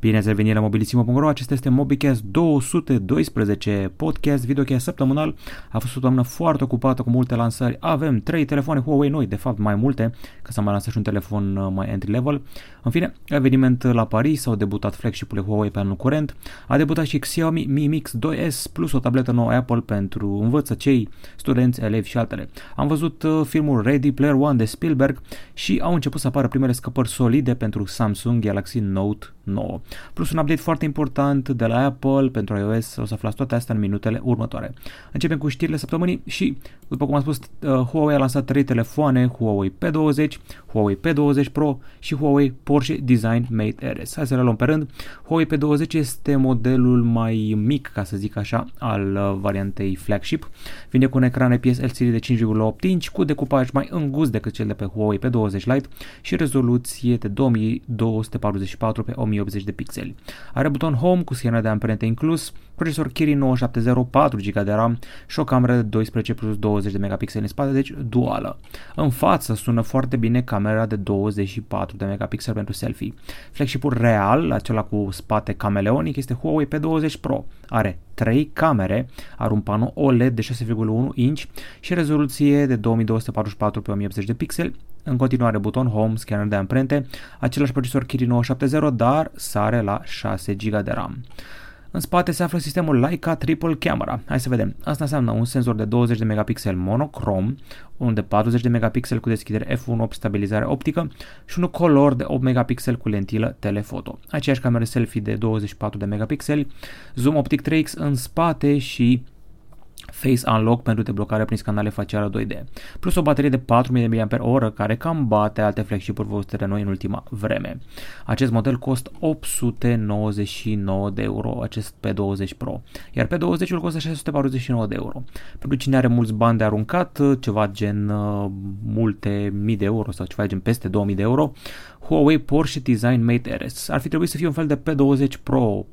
Bine ați revenit la mobilisimo.ro, acesta este MobiCast 212, podcast, videocast săptămânal. A fost o toamnă foarte ocupată cu multe lansări. Avem 3 telefoane Huawei noi, de fapt mai multe, că s-a mai lansat și un telefon uh, mai entry level. În fine, eveniment la Paris, au debutat flagship-urile Huawei pe anul curent, a debutat și Xiaomi Mi Mix 2S plus o tabletă nouă Apple pentru învățăcei, studenți, elevi și altele. Am văzut uh, filmul Ready Player One de Spielberg și au început să apară primele scăpări solide pentru Samsung Galaxy Note 9. Plus un update foarte important de la Apple pentru iOS, o să aflați toate astea în minutele următoare. Începem cu știrile săptămânii și, după cum am spus, uh, Huawei a lansat trei telefoane, Huawei P20, Huawei P20 Pro și Huawei Porsche Design Mate RS. Hai să le luăm pe rând. Huawei P20 este modelul mai mic, ca să zic așa, al uh, variantei flagship. Vine cu un ecran IPS LCD de 5,8 inch, cu decupaj mai îngust decât cel de pe Huawei P20 Lite și rezoluție de 2244 pe 1080 de pixeli. Are buton Home cu scanner de amprente inclus, procesor Kirin 970 4 GB de RAM și o cameră de 12 plus 20 de megapixeli în spate, deci duală. În față sună foarte bine camera de 24 de megapixeli pentru selfie. Flagship-ul real, acela cu spate cameleonic, este Huawei P20 Pro. Are 3 camere, are un panou OLED de 6,1 inch și rezoluție de 2244 pe 1080 de pixeli, în continuare buton Home, scanner de amprente, același procesor Kirin 970, dar sare la 6 GB de RAM. În spate se află sistemul Leica Triple Camera. Hai să vedem. Asta înseamnă un senzor de 20 de megapixel monocrom, unul de 40 de megapixel cu deschidere f1.8 stabilizare optică și unul color de 8 megapixel cu lentilă telefoto. Aceeași cameră selfie de 24 de megapixeli, zoom optic 3x în spate și Face Unlock pentru deblocare prin scanare facială 2D, plus o baterie de 4000 mAh care cam bate alte flagship-uri văzute de noi în ultima vreme. Acest model costă 899 de euro, acest P20 Pro, iar P20-ul costă 649 de euro. Pentru cine are mulți bani de aruncat, ceva gen uh, multe mii de euro sau ceva gen peste 2000 de euro, Huawei Porsche Design Mate RS ar fi trebuit să fie un fel de P20 Pro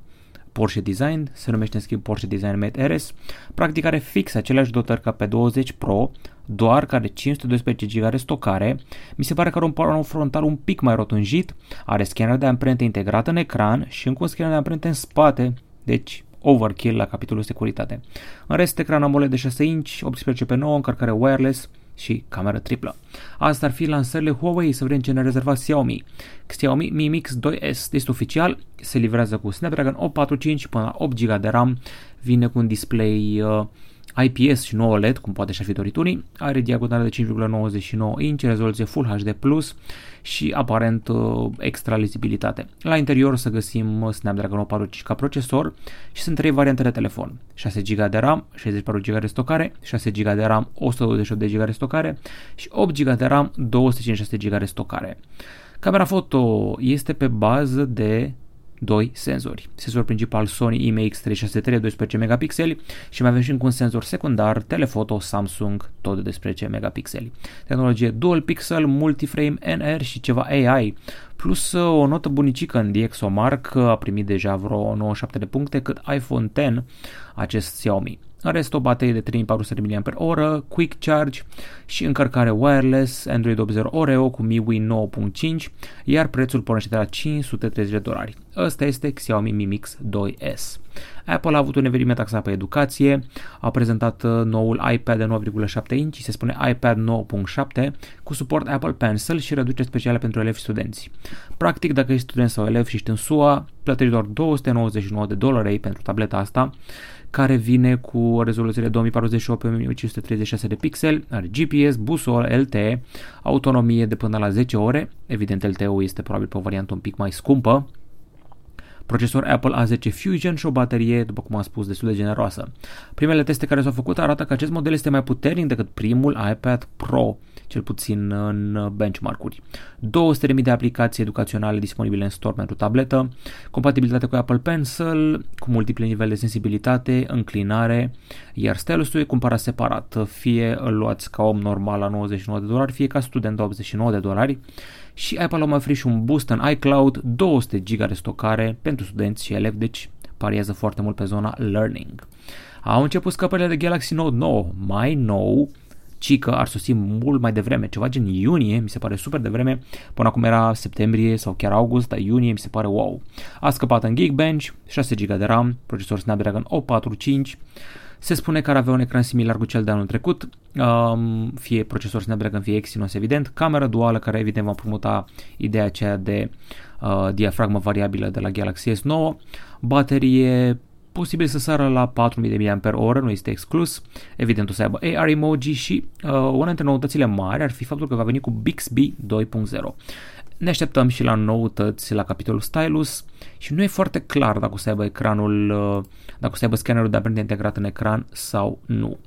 Porsche Design, se numește în schimb Porsche Design Mate RS, practic are fix aceleași dotări ca pe 20 Pro, doar că are 512 GB de stocare, mi se pare că are un panou frontal un pic mai rotunjit, are scanner de amprente integrat în ecran și încă un scanner de amprente în spate, deci overkill la capitolul securitate. În rest, ecran AMOLED de 6 inch, 18 pe 9, încărcare wireless, și cameră triplă. Asta ar fi lansările Huawei, să vedem ce ne rezerva Xiaomi. Xiaomi Mi Mix 2S este oficial, se livrează cu Snapdragon 845 până la 8 GB de RAM, vine cu un display uh, IPS și nu OLED, cum poate și fi dorit unii, are diagonală de 5,99 inch, rezoluție Full HD+, și aparent uh, extra lizibilitate. La interior să găsim uh, Snapdragon 845 ca procesor și sunt trei variante de telefon. 6 GB de RAM, 64 GB de stocare, 6 GB de RAM, 128 GB de stocare și 8 GB de RAM, 256 GB de stocare. Camera foto este pe bază de doi senzori. Senzor principal Sony IMX363 12 megapixeli și mai avem și un senzor secundar telefoto Samsung tot de 12 megapixeli. Tehnologie dual pixel, multiframe NR și ceva AI plus uh, o notă bunicică în DxOMark a primit deja vreo 97 de puncte cât iPhone X acest Xiaomi. În rest, o baterie de 3400 mAh, Quick Charge și încărcare wireless, Android 8.0 Oreo cu MIUI 9.5, iar prețul pornește de la 530 de dolari. Ăsta este Xiaomi Mi Mix 2S. Apple a avut un eveniment axat pe educație, a prezentat uh, noul iPad de 9,7 inch, se spune iPad 9.7, cu suport Apple Pencil și reducere speciale pentru elevi și studenți. Practic, dacă ești student sau elev și ești în SUA, plătești doar 299 de dolari pentru tableta asta, care vine cu o rezoluție de 2048 pe 1536 de pixeli, are GPS, busol, LTE, autonomie de până la 10 ore, evident LTE-ul este probabil pe o variantă un pic mai scumpă, procesor Apple A10 Fusion și o baterie, după cum am spus, destul de generoasă. Primele teste care s-au făcut arată că acest model este mai puternic decât primul iPad Pro, cel puțin în benchmark-uri. 200.000 de aplicații educaționale disponibile în store pentru tabletă, compatibilitate cu Apple Pencil, cu multiple nivele de sensibilitate, înclinare, iar stylusul e cumpărat separat, fie îl luați ca om normal la 99 de dolari, fie ca student la 89 de dolari și Apple a mai oferit și un boost în iCloud, 200 GB de stocare pentru studenți și elevi, deci pariază foarte mult pe zona learning. Au început scăpările de Galaxy Note 9, mai nou, ci că ar sosi mult mai devreme, ceva gen iunie, mi se pare super devreme, până acum era septembrie sau chiar august, dar iunie mi se pare wow. A scăpat în Geekbench, 6 GB de RAM, procesor Snapdragon 845, se spune că ar avea un ecran similar cu cel de anul trecut, um, fie procesor Snapdragon, fie Exynos, evident, cameră duală care evident va promuta ideea aceea de uh, diafragmă variabilă de la Galaxy S9, baterie posibil să sară la 4000 mAh, nu este exclus, evident o să aibă AR emoji și uh, una dintre noutățile mari ar fi faptul că va veni cu Bixby 2.0. Ne așteptăm și la noutăți la capitolul Stylus și nu e foarte clar dacă o să aibă ecranul, uh, dacă o să aibă scannerul de amprente integrat în ecran sau nu.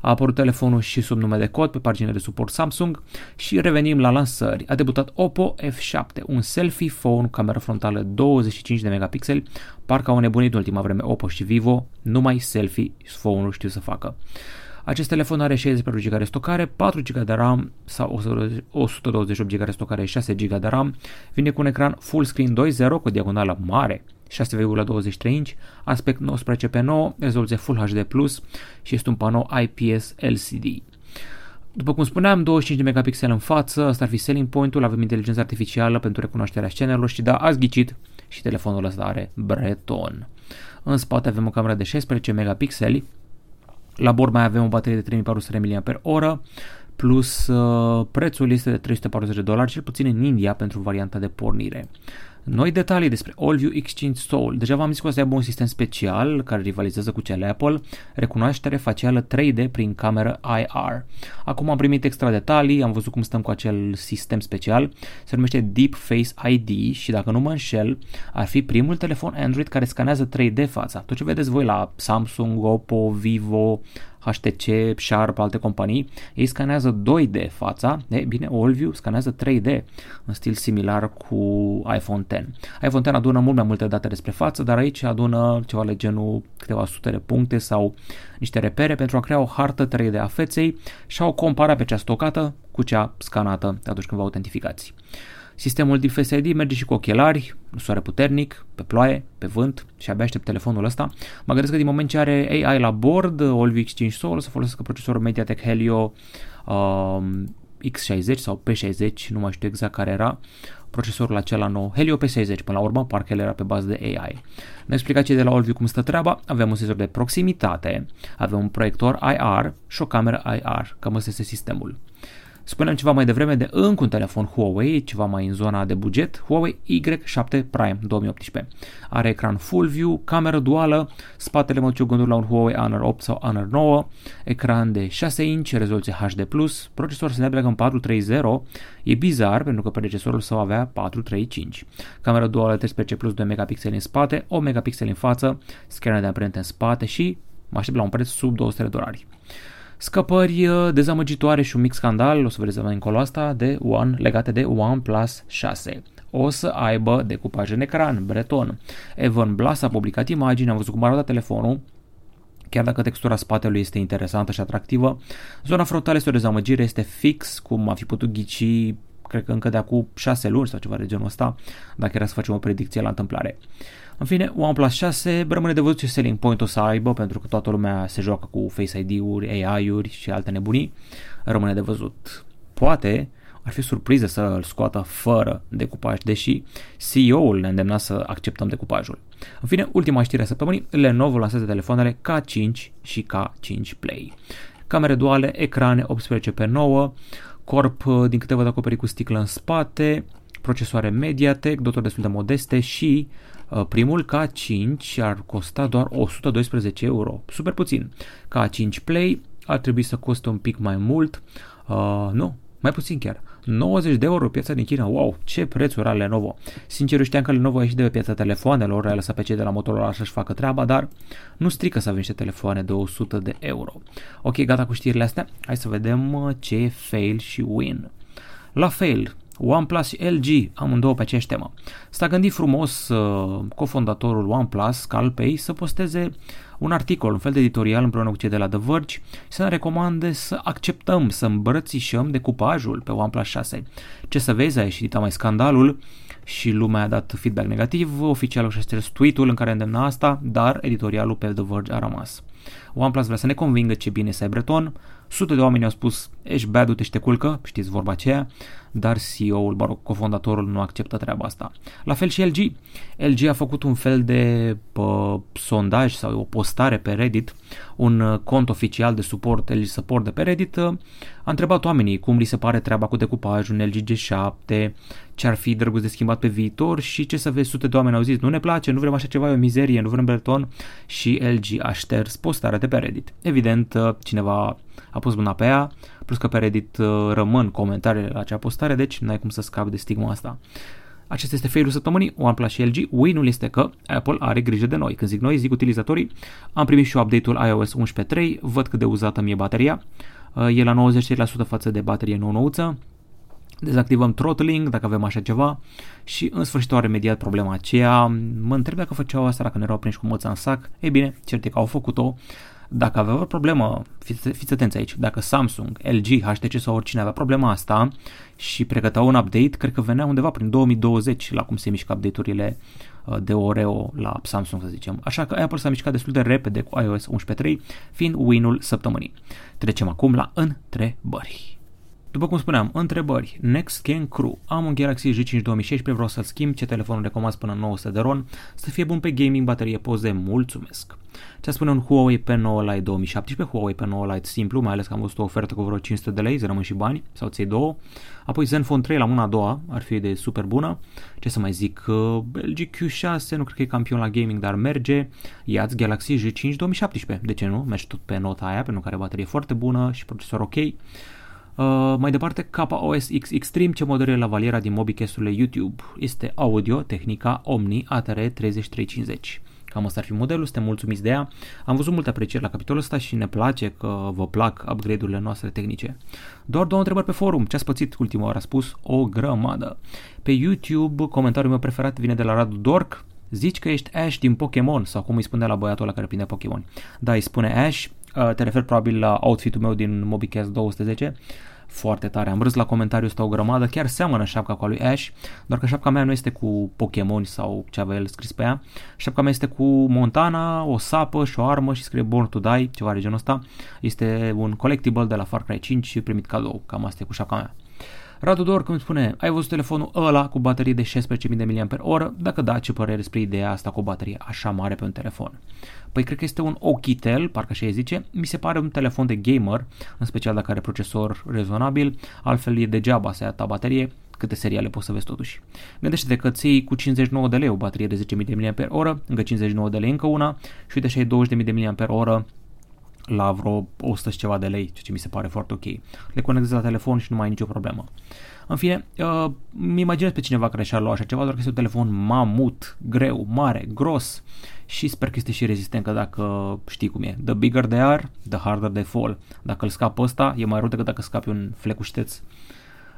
A apărut telefonul și sub nume de cod pe pagina de suport Samsung și revenim la lansări. A debutat Oppo F7, un selfie phone cu cameră frontală 25 de megapixeli, parcă au nebunit în ultima vreme Oppo și Vivo, numai selfie phone-ul știu să facă. Acest telefon are 64 GB de stocare, 4 GB de RAM sau 128 GB de stocare, 6 GB de RAM. Vine cu un ecran full screen 2.0 cu diagonală mare, 6,23 inch, aspect 19 pe 9, rezoluție Full HD+, și este un panou IPS LCD. După cum spuneam, 25 de megapixel în față, asta ar fi selling point-ul, avem inteligență artificială pentru recunoașterea scenelor și da, ați ghicit, și telefonul ăsta are Breton. În spate avem o cameră de 16 megapixeli, la bord mai avem o baterie de 3400 mAh, plus uh, prețul este de 340 de dolari, cel puțin în India, pentru varianta de pornire. Noi detalii despre AllView X5 Soul. Deja v-am zis că o să aibă un sistem special care rivalizează cu cel Apple, recunoaștere facială 3D prin cameră IR. Acum am primit extra detalii, am văzut cum stăm cu acel sistem special, se numește Deep Face ID și dacă nu mă înșel, ar fi primul telefon Android care scanează 3D fața. Tot ce vedeți voi la Samsung, Oppo, Vivo, HTC, Sharp, alte companii, ei scanează 2D fața, e bine, AllView scanează 3D în stil similar cu iPhone X. iPhone X adună mult mai multe date despre față, dar aici adună ceva de genul câteva sute de puncte sau niște repere pentru a crea o hartă 3D a feței și a o compara pe cea stocată cu cea scanată atunci când vă autentificați. Sistemul Deep Face ID merge și cu ochelari, soare puternic, pe ploaie, pe vânt și abia aștept telefonul ăsta. Mă gândesc că din moment ce are AI la bord, Olvi X5 Soul, să folosească procesorul MediaTek Helio um, X60 sau P60, nu mai știu exact care era, procesorul acela nou, Helio P60 până la urmă, parcă el era pe bază de AI. Ne explicat cei de la Olvi cum stă treaba, avem un senzor de proximitate, avem un proiector IR și o cameră IR, cam ăsta este sistemul. Spuneam ceva mai devreme de încă un telefon Huawei, ceva mai în zona de buget, Huawei Y7 Prime 2018. Are ecran full view, cameră duală, spatele mă duce gândul la un Huawei Honor 8 sau Honor 9, ecran de 6 inch, rezoluție HD+, procesor Snapdragon 430, e bizar pentru că predecesorul său avea 435. Cameră duală 13 plus 2 megapixeli în spate, 8 megapixeli în față, scanner de amprente în spate și mă aștept la un preț sub 200 de dolari. Scăpări uh, dezamăgitoare și un mic scandal, o să vedeți mai încolo asta, de One, legate de OnePlus 6 o să aibă decupaj în ecran, breton. Evan Blas a publicat imagini, am văzut cum arată telefonul, chiar dacă textura spatelui este interesantă și atractivă. Zona frontală este o dezamăgire, este fix cum a fi putut ghici cred că încă de acum 6 luni sau ceva de genul ăsta, dacă era să facem o predicție la întâmplare. În fine, OnePlus 6 rămâne de văzut ce selling point o să aibă, pentru că toată lumea se joacă cu Face ID-uri, AI-uri și alte nebunii. Rămâne de văzut. Poate ar fi surpriză să îl scoată fără decupaj, deși CEO-ul ne îndemna să acceptăm decupajul. În fine, ultima știre a săptămânii, Lenovo lansează telefoanele K5 și K5 Play. Camere duale, ecrane 18 pe 9, corp din câte văd acoperit cu sticlă în spate, procesoare Mediatek, dotări destul de modeste și Uh, primul K5 ar costa doar 112 euro, super puțin. K5 Play ar trebui să coste un pic mai mult, uh, nu, mai puțin chiar. 90 de euro piața din China, wow, ce prețuri are Lenovo. Sincer, eu știam că Lenovo a ieșit de pe piața telefoanelor, a lăsat pe cei de la Motorola să-și facă treaba, dar nu strică să avem niște telefoane de 100 de euro. Ok, gata cu știrile astea, hai să vedem uh, ce e fail și win. La fail, OnePlus și LG, amândouă pe aceeași temă. S-a gândit frumos uh, cofondatorul OnePlus, Carl Pei, să posteze un articol, un fel de editorial împreună cu cei de la The Verge și să ne recomande să acceptăm, să îmbrățișăm decupajul pe OnePlus 6. Ce să vezi, a ieșit mai scandalul și lumea a dat feedback negativ, oficialul și-a tweet-ul în care îndemna asta, dar editorialul pe The Verge a rămas. OnePlus vrea să ne convingă ce bine e Breton, sute de oameni au spus ești bad, te și te culcă, știți vorba aceea, dar CEO-ul, mă rog, cofondatorul nu acceptă treaba asta. La fel și LG. LG a făcut un fel de pă, sondaj sau o postare pe Reddit, un uh, cont oficial de suport, LG Support de pe Reddit, uh, a întrebat oamenii cum li se pare treaba cu decupajul în LG G7, ce ar fi drăguț de schimbat pe viitor și ce să vezi, sute de oameni au zis, nu ne place, nu vrem așa ceva, e o mizerie, nu vrem Breton și LG a șters postarea de pe Reddit. Evident, uh, cineva a pus mâna pe ea, plus că pe Reddit uh, rămân comentariile la acea postare, deci n-ai cum să scapi de stigma asta. Acesta este failul săptămânii, OnePlus și LG. Win-ul este că Apple are grijă de noi. Când zic noi, zic utilizatorii. Am primit și update-ul iOS 11.3, văd cât de uzată mi e bateria. Uh, e la 90% față de baterie nou-nouță. Dezactivăm throttling dacă avem așa ceva și în sfârșit au remediat problema aceea. Mă întreb dacă făceau asta dacă ne erau prinși cu măța în sac. Ei bine, cert e că au făcut-o. Dacă avea o problemă, fiți, fiți atenți aici, dacă Samsung, LG, HTC sau oricine avea problema asta și pregăteau un update, cred că venea undeva prin 2020 la cum se mișcă update-urile uh, de Oreo la Samsung, să zicem. Așa că Apple s-a mișcat destul de repede cu iOS 11.3, fiind win-ul săptămânii. Trecem acum la întrebări. După cum spuneam, întrebări. Next Gen Crew. Am un Galaxy J5 2016, vreau să-l schimb. Ce telefon recomand până 900 de RON? Să fie bun pe gaming, baterie, poze. Mulțumesc! Ce spune un Huawei P9 Lite 2017? Huawei P9 Lite simplu, mai ales că am văzut o ofertă cu vreo 500 de lei, rămân și bani, sau ți două. Apoi Zenfone 3 la mâna a doua, ar fi de super bună. Ce să mai zic, uh, LG Q6, nu cred că e campion la gaming, dar merge. Iați Galaxy J5 2017, de ce nu? Mergi tot pe nota aia, pentru care baterie foarte bună și procesor ok. Uh, mai departe, KOS X Extreme, ce model e la valiera din mobicast-urile YouTube. Este audio, tehnica Omni ATR 3350. Cam asta ar fi modelul, suntem mulțumiți de ea. Am văzut multe aprecieri la capitolul ăsta și ne place că vă plac upgrade-urile noastre tehnice. Doar două întrebări pe forum. Ce ați pățit ultima oară? A spus o grămadă. Pe YouTube, comentariul meu preferat vine de la Radu Dork. Zici că ești Ash din Pokémon sau cum îi spune la băiatul ăla care prinde Pokémon. Da, îi spune Ash. Uh, te refer probabil la outfit-ul meu din MobiCast 210 foarte tare. Am râs la comentariul ăsta o grămadă, chiar seamănă șapca cu a lui Ash, doar că șapca mea nu este cu Pokémon sau ce avea el scris pe ea. Șapca mea este cu Montana, o sapă și o armă și scrie Born to Die, ceva de genul ăsta. Este un collectible de la Far Cry 5 și primit cadou, cam asta e cu șapca mea. Radu Dor când spune, ai văzut telefonul ăla cu baterie de 16.000 de mAh? Dacă da, ce părere despre ideea asta cu o baterie așa mare pe un telefon? Păi cred că este un Okitel, parcă așa zice, mi se pare un telefon de gamer, în special dacă are procesor rezonabil, altfel e degeaba să ia ta baterie, câte seriale poți să vezi totuși. Gândește-te că ții cu 59 de lei o baterie de 10.000 de mAh, încă 59 de lei încă una și uite și ai 20.000 de mAh la vreo 100 și ceva de lei, ceea ce mi se pare foarte ok. Le conectezi la telefon și nu mai ai nicio problemă. În fine, uh, mi imaginez pe cineva care și-ar lua așa ceva, doar că este un telefon mamut, greu, mare, gros și sper că este și rezistent, că dacă știi cum e. The bigger they are, the harder they fall. Dacă îl scap ăsta, e mai rău decât dacă scapi un flecușteț.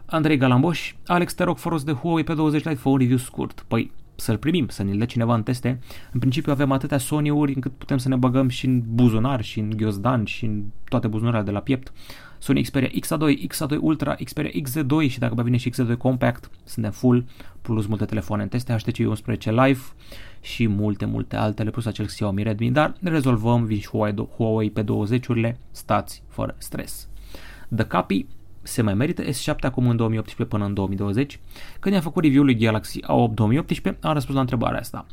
Andrei Galamboș, Alex, te rog, foros de Huawei pe 20 Lite, fă un review scurt. Păi, să-l primim, să ne-l dea cineva în teste. În principiu avem atâtea Sony-uri încât putem să ne băgăm și în buzunar, și în ghiozdan, și în toate buzunarele de la piept. Sony Xperia XA2, XA2 Ultra, Xperia XZ2 și dacă va vine și XZ2 Compact, suntem full, plus multe telefoane în teste, HTC 11 Live și multe, multe altele, plus acel Xiaomi Redmi, dar ne rezolvăm, vin și Huawei, Huawei pe 20-urile, stați fără stres. The Copy se mai merită S7 acum în 2018 până în 2020. Când i-am făcut review-ul lui Galaxy A8 2018, am răspuns la întrebarea asta.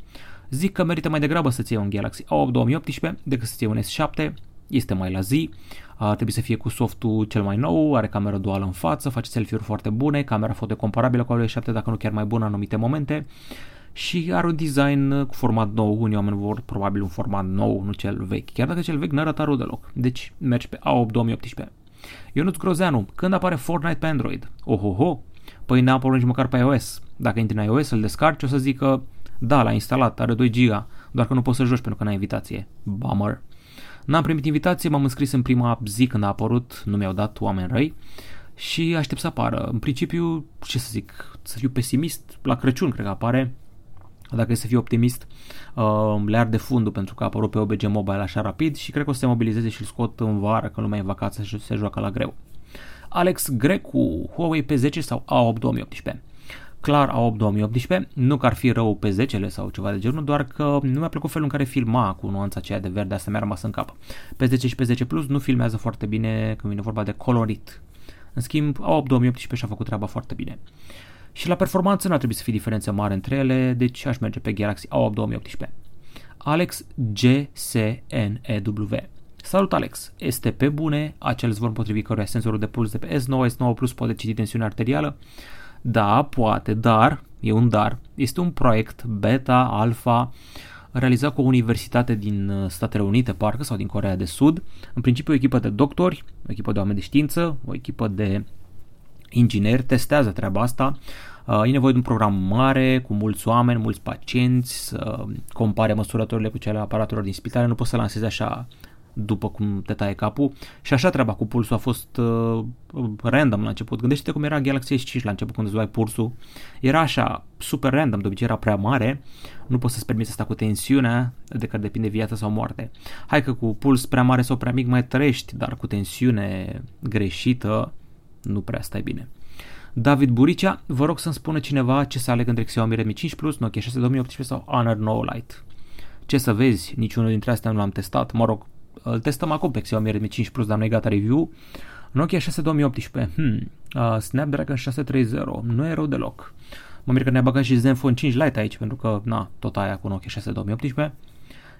Zic că merită mai degrabă să-ți iei un Galaxy A8 2018 decât să-ți iei un S7, este mai la zi, ar trebui să fie cu softul cel mai nou, are cameră duală în față, face selfie-uri foarte bune, camera foto comparabilă cu al 7 dacă nu chiar mai bună în anumite momente și are un design cu format nou, unii oameni vor probabil un format nou, nu cel vechi, chiar dacă cel vechi nu arată rău deloc. Deci mergi pe A8 2018. Ionuț Grozeanu, când apare Fortnite pe Android? Ohoho, păi n-a apărut nici măcar pe iOS. Dacă intri în iOS, îl descarci, o să zică, da, l-a instalat, are 2 giga, doar că nu poți să joci pentru că n-ai invitație. Bummer. N-am primit invitație, m-am înscris în prima zi când a apărut, nu mi-au dat oameni răi și aștept să apară. În principiu, ce să zic, să fiu pesimist, la Crăciun cred că apare, dacă e să fiu optimist, uh, le arde fundul pentru că a apărut pe OBG Mobile așa rapid și cred că o să se mobilizeze și îl scot în vară, când lumea e în vacanță și se joacă la greu. Alex Grecu, Huawei P10 sau A8 2018? Clar A8 2018, nu că ar fi rău pe 10 sau ceva de genul, doar că nu mi-a plăcut felul în care filma cu nuanța aceea de verde, asta mi-a rămas în cap. P10 și P10 Plus nu filmează foarte bine când vine vorba de colorit. În schimb, A8 2018 și-a făcut treaba foarte bine. Și la performanță nu ar trebui să fie diferență mare între ele, deci aș merge pe Galaxy A8 2018. Alex GSNEW Salut Alex! Este pe bune acel zvon potrivit căruia senzorul de puls de pe S9, S9 Plus poate citi tensiunea arterială? Da, poate, dar, e un dar, este un proiect beta, alfa, realizat cu o universitate din uh, Statele Unite, parcă, sau din Corea de Sud, în principiu o echipă de doctori, o echipă de oameni de știință, o echipă de ingineri testează treaba asta. Uh, e nevoie de un program mare, cu mulți oameni, mulți pacienți, să compare măsurătorile cu cele aparatelor din spitale, nu poți să lansezi așa după cum te taie capul și așa treaba cu pulsul a fost uh, random la început. Gândește-te cum era Galaxy S5 la început când îți luai pulsul. Era așa super random, de obicei era prea mare, nu poți să-ți permiți asta cu tensiunea de care depinde viața sau moarte. Hai că cu puls prea mare sau prea mic mai trăiești, dar cu tensiune greșită nu prea stai bine. David Buricea, vă rog să-mi spună cineva ce să aleg între Xiaomi Redmi 5 Plus, Nokia 6 2018 sau Honor 9 Lite. Ce să vezi, niciunul dintre astea nu l-am testat, mă rog, îl testăm acum pe Xiaomi Redmi 5 Plus, dar nu e gata review. Nokia 6 2018, hmm, uh, Snapdragon 630, nu e rău deloc. Mă mir că ne-a băgat și Zenfone 5 Lite aici, pentru că, na, tot aia cu Nokia 6 2018.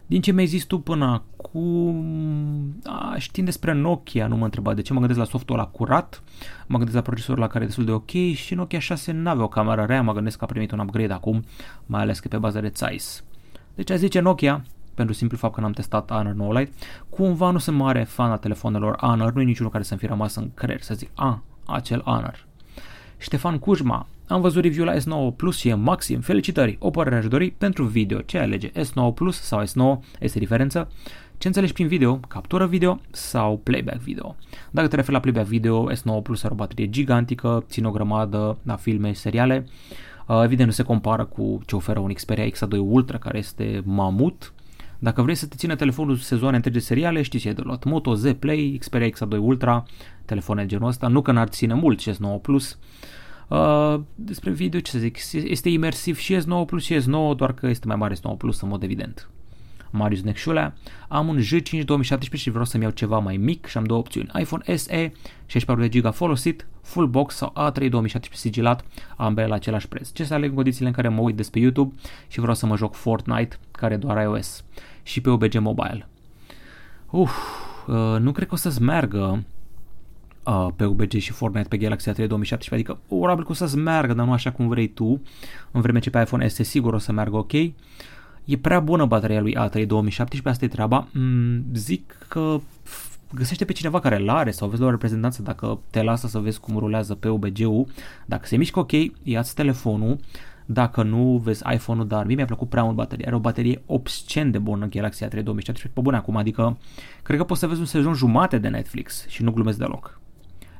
Din ce mi-ai zis tu până acum, a, știind despre Nokia, nu mă întreba de ce, mă gândesc la softul ăla curat, mă gândesc la procesorul la care e destul de ok și Nokia 6 nu avea o cameră rea, mă gândesc că a primit un upgrade acum, mai ales că pe bază de Zeiss. Deci a zice Nokia, pentru simplu fapt că n-am testat Honor 9 Lite. Cumva nu sunt mare fan al telefonelor Honor, nu e niciunul care să-mi fi rămas în creier, să zic, a, acel Honor. Ștefan Cujma, am văzut review la S9 Plus și e maxim. Felicitări! O părere aș dori pentru video. Ce alege? S9 Plus sau S9? Este diferență? Ce înțelegi prin video? Captură video sau playback video? Dacă te referi la playback video, S9 Plus are o baterie gigantică, ține o grămadă la filme și seriale. Uh, evident nu se compară cu ce oferă un Xperia X2 Ultra care este mamut, dacă vrei să te țină telefonul sezoane întregi de seriale, știi ce e de luat. Moto Z Play, Xperia X2 Ultra, telefoane genul ăsta, nu că n-ar ține mult și S9 Plus. Uh, despre video, ce să zic, este imersiv și S9 Plus și S9, doar că este mai mare S9 Plus în mod evident. Marius Necșulea, am un J5 2017 și vreau să-mi iau ceva mai mic și am două opțiuni. iPhone SE, 64 de GB folosit, full box sau A3 2017 sigilat, ambele la același preț. Ce să aleg în condițiile în care mă uit despre YouTube și vreau să mă joc Fortnite, care e doar iOS, și pe OBG Mobile. Uf, uh, nu cred că o să-ți meargă uh, pe UBG și Fortnite pe Galaxy A3 2017, adică probabil că o să-ți meargă, dar nu așa cum vrei tu, în vreme ce pe iPhone SE sigur o să meargă ok. E prea bună bateria lui A3 2017, asta e treaba. Mm, zic că găsește pe cineva care îl are sau vezi la o reprezentanță dacă te lasă să vezi cum rulează pe UBG-ul. Dacă se mișcă ok, ia-ți telefonul, dacă nu vezi iPhone-ul, dar mie mi-a plăcut prea mult bateria. Are o baterie obscen de bună Galaxy A3 2017, pe bune acum, adică cred că poți să vezi un sezon jumate de Netflix și nu glumesc deloc.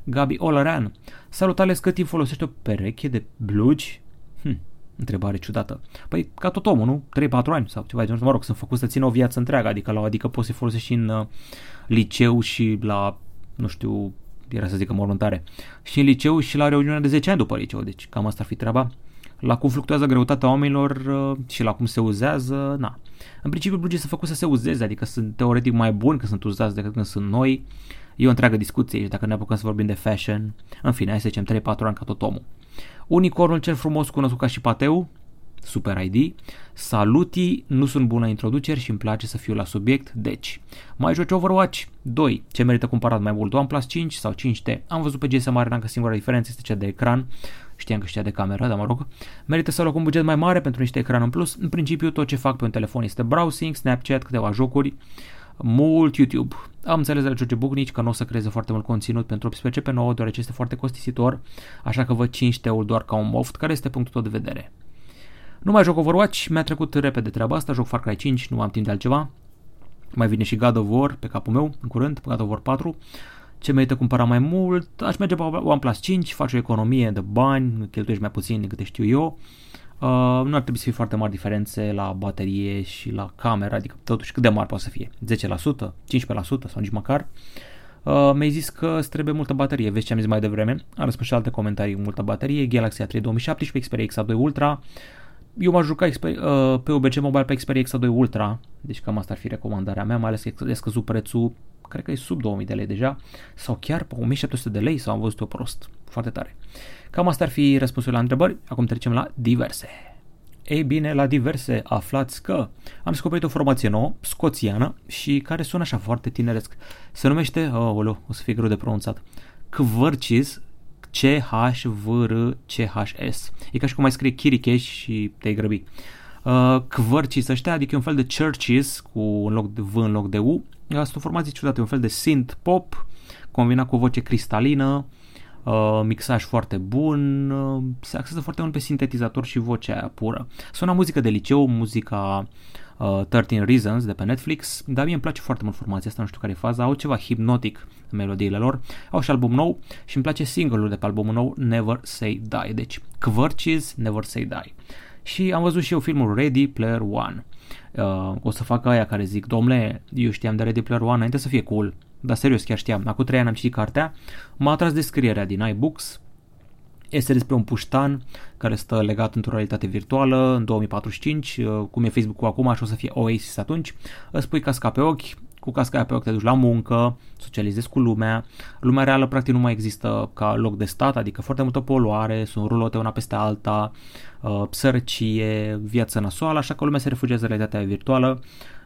Gabi Olărean, salut Alex, cât timp folosești o pereche de blugi? Hm, Întrebare ciudată. Păi, ca tot omul, nu? 3-4 ani sau ceva de genul. Mă rog, sunt făcut să țină o viață întreagă, adică, la, adică poți să folosești și în uh, liceu și la, nu știu, era să zică mormântare, și în liceu și la reuniunea de 10 ani după liceu, deci cam asta ar fi treaba. La cum fluctuează greutatea oamenilor uh, și la cum se uzează, na. În principiu, blugii sunt făcut să se uzeze, adică sunt teoretic mai buni când sunt uzați decât când sunt noi. E o întreagă discuție și dacă ne apucăm să vorbim de fashion, în fine, hai să zicem 3-4 ani ca tot omul. Unicornul cel frumos cunoscut ca și Pateu, Super ID. Saluti, nu sunt bună introduceri și îmi place să fiu la subiect, deci. Mai joci Overwatch? 2. Ce merită cumpărat mai mult? OnePlus 5 sau 5T? Am văzut pe GSM Arena că singura diferență este cea de ecran. Știam că știa de cameră, dar mă rog. Merită să luăm un buget mai mare pentru niște ecran în plus. În principiu, tot ce fac pe un telefon este browsing, Snapchat, câteva jocuri mult YouTube. Am înțeles de la George Bucnici că nu o să creeze foarte mult conținut pentru 18 pe 9 deoarece este foarte costisitor, așa că văd 5T-ul doar ca un moft, care este punctul tău de vedere. Nu mai joc Overwatch, mi-a trecut repede treaba asta, joc Far Cry 5, nu am timp de altceva. Mai vine și God of War pe capul meu, în curând, God of War 4. Ce merită cumpăra mai mult? Aș merge pe OnePlus 5, faci o economie de bani, cheltuiești mai puțin decât știu eu. Uh, nu ar trebui să fie foarte mari diferențe la baterie și la camera, adică totuși cât de mari poate să fie, 10%, 15% sau nici măcar. Uh, mi-ai zis că îți trebuie multă baterie, vezi ce am zis mai devreme, am răspuns și alte comentarii cu multă baterie, Galaxy A3 2017, Xperia X2 Ultra, eu m-aș juca Xperia, uh, pe OBC Mobile pe Xperia X2 Ultra, deci cam asta ar fi recomandarea mea, mai ales că e scăzut prețul, cred că e sub 2000 de lei deja, sau chiar pe 1700 de lei, sau am văzut-o prost, foarte tare. Cam asta ar fi răspunsul la întrebări, acum trecem la diverse. Ei bine, la diverse aflați că am descoperit o formație nouă, scoțiană, și care sună așa foarte tineresc. Se numește, oh, oh, o să fie greu de pronunțat, Kvărcis C-H-V-R-C-H-S. E ca și cum mai scrie Kirikesh și te-ai grăbi. Uh, Kvărcis ăștia, adică un fel de churches cu un loc de V în loc de U. Asta o formație ciudată, un fel de synth pop combinat cu o voce cristalină, uh, mixaj foarte bun, uh, se axează foarte mult pe sintetizator și vocea aia pură. Sună muzică de liceu, muzica uh, 13 Reasons de pe Netflix, dar mie îmi place foarte mult formația asta, nu știu care e faza, au ceva hipnotic în melodiile lor, au și album nou și îmi place single-ul de pe albumul nou Never Say Die, deci Kvărciz Never Say Die. Și am văzut și eu filmul Ready Player One. Uh, o să fac aia care zic, domnule, eu știam de Ready Player One înainte să fie cool, dar serios, chiar știam. Acum trei ani am citit cartea, m-a atras descrierea din iBooks, este despre un puștan care stă legat într-o realitate virtuală în 2045, uh, cum e Facebook-ul acum și o să fie Oasis atunci, îți pui casca pe ochi, cu casca pe ochi te duci la muncă, socializezi cu lumea, lumea reală practic nu mai există ca loc de stat, adică foarte multă poluare, sunt rulote una peste alta, uh, sărăcie, viață nasoală, așa că lumea se refugiază în realitatea virtuală,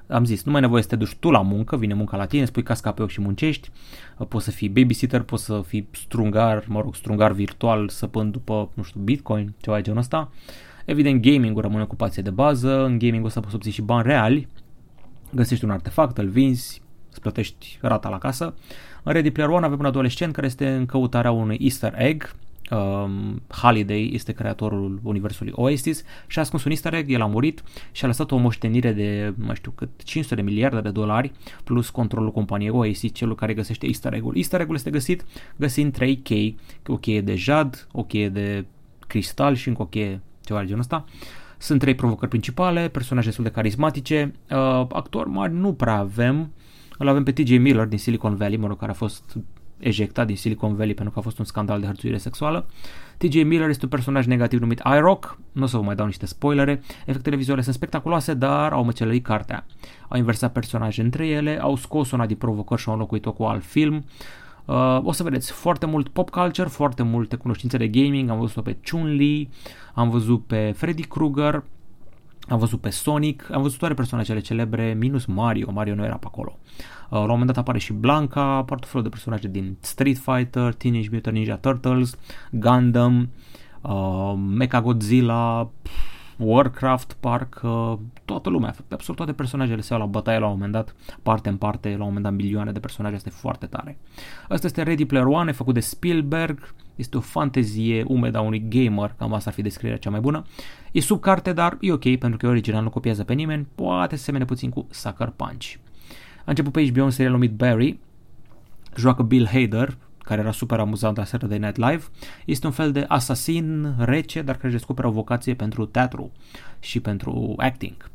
am zis, nu mai nevoie să te duci tu la muncă, vine munca la tine, spui casca pe ochi și muncești, uh, poți să fii babysitter, poți să fii strungar, mă rog, strungar virtual, săpând după, nu știu, bitcoin, ceva de genul ăsta. Evident, gaming-ul rămâne ocupație de bază, în gaming o să poți obții și bani reali, găsești un artefact, îl vinzi, îți plătești rata la casă. În Ready Player One avem un adolescent care este în căutarea unui easter egg, um, Halliday este creatorul universului Oasis și a ascuns un easter egg, el a murit și a lăsat o moștenire de, mai știu cât, 500 de miliarde de dolari plus controlul companiei Oasis, celul care găsește easter egg-ul. Easter egg-ul este găsit găsind 3 chei, o cheie de jad, o cheie de cristal și încă o cheie ceva de genul ăsta. Sunt trei provocări principale, personaje destul de carismatice, uh, actori mari nu prea avem, îl avem pe TJ Miller din Silicon Valley, mă rog, care a fost ejectat din Silicon Valley pentru că a fost un scandal de hărțuire sexuală. TJ Miller este un personaj negativ numit iRock, nu o să vă mai dau niște spoilere, efectele vizuale sunt spectaculoase, dar au măcelărit cartea. Au inversat personaje între ele, au scos una din provocări și au înlocuit-o cu alt film. Uh, o să vedeți foarte mult pop culture, foarte multe cunoștințe de gaming, am văzut-o pe Chun-Li, am văzut pe Freddy Krueger, am văzut pe Sonic, am văzut toate personajele celebre, minus Mario, Mario nu era pe acolo. Uh, la un moment dat apare și Blanca, apar tot felul de personaje din Street Fighter, Teenage Mutant Ninja Turtles, Gundam, uh, Mechagodzilla, Warcraft, parcă toată lumea, absolut toate personajele se iau la bătaie la un moment dat, parte în parte, la un moment dat milioane de personaje, este foarte tare. Asta este Ready Player One, e făcut de Spielberg, este o fantezie umedă a unui gamer, cam asta ar fi descrierea cea mai bună. E sub carte, dar e ok, pentru că e original, nu copiază pe nimeni, poate se semene puțin cu Sucker Punch. A început pe HBO un serial numit Barry, joacă Bill Hader, care era super amuzant la Saturday Night Live. Este un fel de asasin rece, dar care își descoperă o vocație pentru teatru și pentru acting.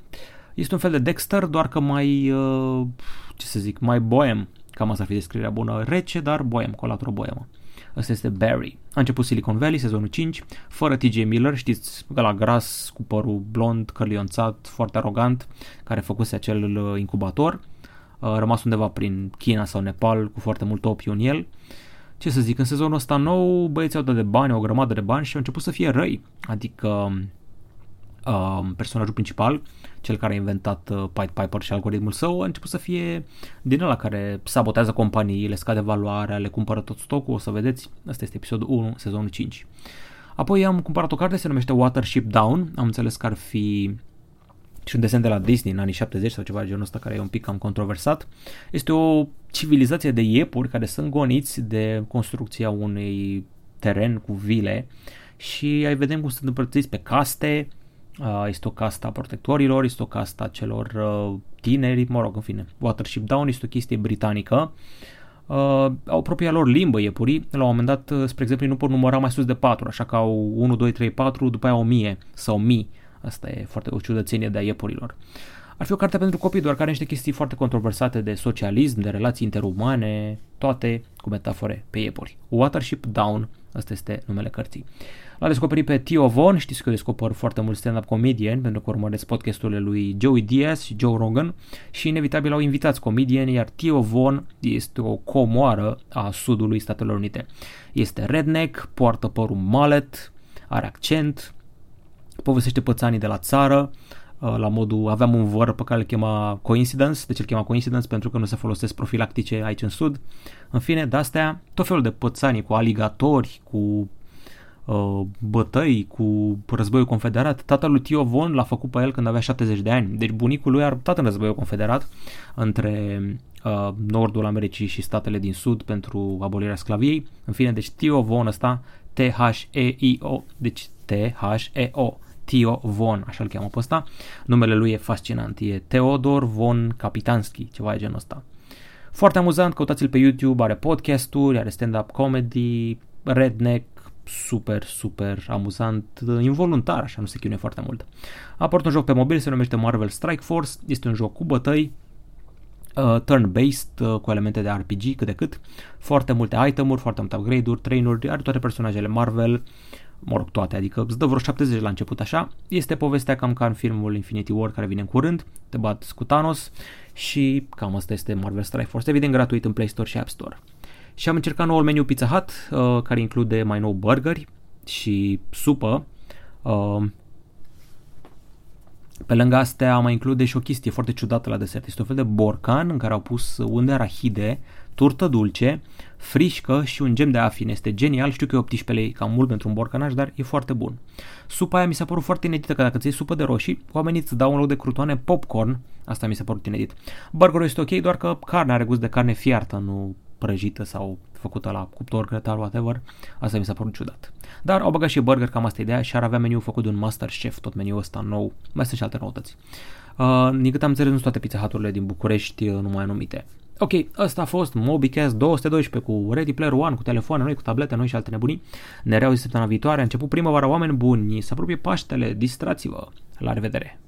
Este un fel de Dexter, doar că mai, uh, ce să zic, mai boem, cam asta ar fi descrierea bună, rece, dar boem, cu o latură boemă. Asta este Barry. A început Silicon Valley, sezonul 5, fără TJ Miller, știți, la gras, cu părul blond, cărlionțat, foarte arogant, care făcuse acel uh, incubator. A rămas undeva prin China sau Nepal cu foarte mult opiu în el. Ce să zic, în sezonul ăsta nou băieții au dat de bani, o grămadă de bani și au început să fie răi. Adică uh, personajul principal, cel care a inventat uh, Pied Piper și algoritmul său, a început să fie din ăla care sabotează companii, le scade valoarea, le cumpără tot stocul, o să vedeți, asta este episodul 1, sezonul 5. Apoi am cumpărat o carte, se numește Watership Down, am înțeles că ar fi și un desen de la Disney în anii 70 sau ceva de genul ăsta care e un pic cam controversat. Este o civilizație de iepuri care sunt goniți de construcția unui teren cu vile și ai vedem cum sunt împărțiți pe caste, este o casta a protectorilor, este o casta celor tineri, mă rog, în fine, Watership Down este o chestie britanică, uh, au propria lor limbă iepurii. La un moment dat, uh, spre exemplu, nu pot număra mai sus de 4, așa că au 1, 2, 3, 4, după aia 1000 sau 1000. Asta e foarte o ciudățenie de a iepurilor. Ar fi o carte pentru copii, doar care niște chestii foarte controversate de socialism, de relații interumane, toate cu metafore pe iepuri. Watership Down, asta este numele cărții. L-a descoperit pe Theo Von, știți că eu descoper foarte mult stand-up comedian pentru că urmăresc podcasturile lui Joey Diaz și Joe Rogan și inevitabil au invitați comedieni, iar Theo Von este o comoară a sudului Statelor Unite. Este redneck, poartă părul mallet, are accent, povestește pățanii de la țară, uh, la modul, aveam un văr pe care îl chema Coincidence, deci îl chema Coincidence pentru că nu se folosesc profilactice aici în sud. În fine, de-astea, tot felul de pățanii cu aligatori, cu uh, bătăi, cu războiul confederat. Tatăl lui Tio Von l-a făcut pe el când avea 70 de ani, deci bunicul lui a luptat în războiul confederat între uh, nordul Americii și statele din sud pentru abolirea sclaviei. În fine, deci Tio Von ăsta, T-H-E-I-O, deci T-H-E-O, Tio Von, așa îl cheamă pe ăsta. Numele lui e fascinant, e Teodor Von Kapitanski, ceva de genul ăsta. Foarte amuzant, căutați-l pe YouTube, are podcasturi, are stand-up comedy, redneck, super, super amuzant, involuntar, așa, nu se chinuie foarte mult. A apărut un joc pe mobil, se numește Marvel Strike Force, este un joc cu bătăi, uh, turn-based, uh, cu elemente de RPG cât de cât, foarte multe itemuri, foarte multe upgrade-uri, train-uri, are toate personajele Marvel, mă rog, toate, adică îți dă vreo 70 la început așa. Este povestea cam ca în filmul Infinity War care vine în curând, te bat cu Thanos și cam asta este Marvel Strike Force, evident gratuit în Play Store și App Store. Și am încercat noul meniu Pizza Hut, uh, care include mai nou burgeri și supă. Uh, pe lângă astea mai include și o chestie foarte ciudată la desert. Este un fel de borcan în care au pus unde arahide, turtă dulce, frișcă și un gem de afin. Este genial, știu că e 18 lei cam mult pentru un borcanaj, dar e foarte bun. Supa aia mi s-a părut foarte inedită, că dacă ți supă de roșii, oamenii îți dau un loc de crutoane popcorn, asta mi s-a părut inedit. Burgerul este ok, doar că carne are gust de carne fiartă, nu prăjită sau făcută la cuptor, grătar, whatever. Asta mi s-a părut ciudat. Dar au băgat și burger, cam asta ideea, și ar avea meniu făcut de un Master Chef, tot meniul ăsta nou. Mai sunt și alte noutăți. Uh, din câte am înțeles, nu toate pizza hut din București uh, nu mai anumite. Ok, ăsta a fost MobiCast 212 cu Ready Player One, cu telefoane noi, cu tablete noi și alte nebunii. Ne reauzi săptămâna viitoare, a început primăvara, oameni buni, se apropie Paștele, distrați-vă. La revedere!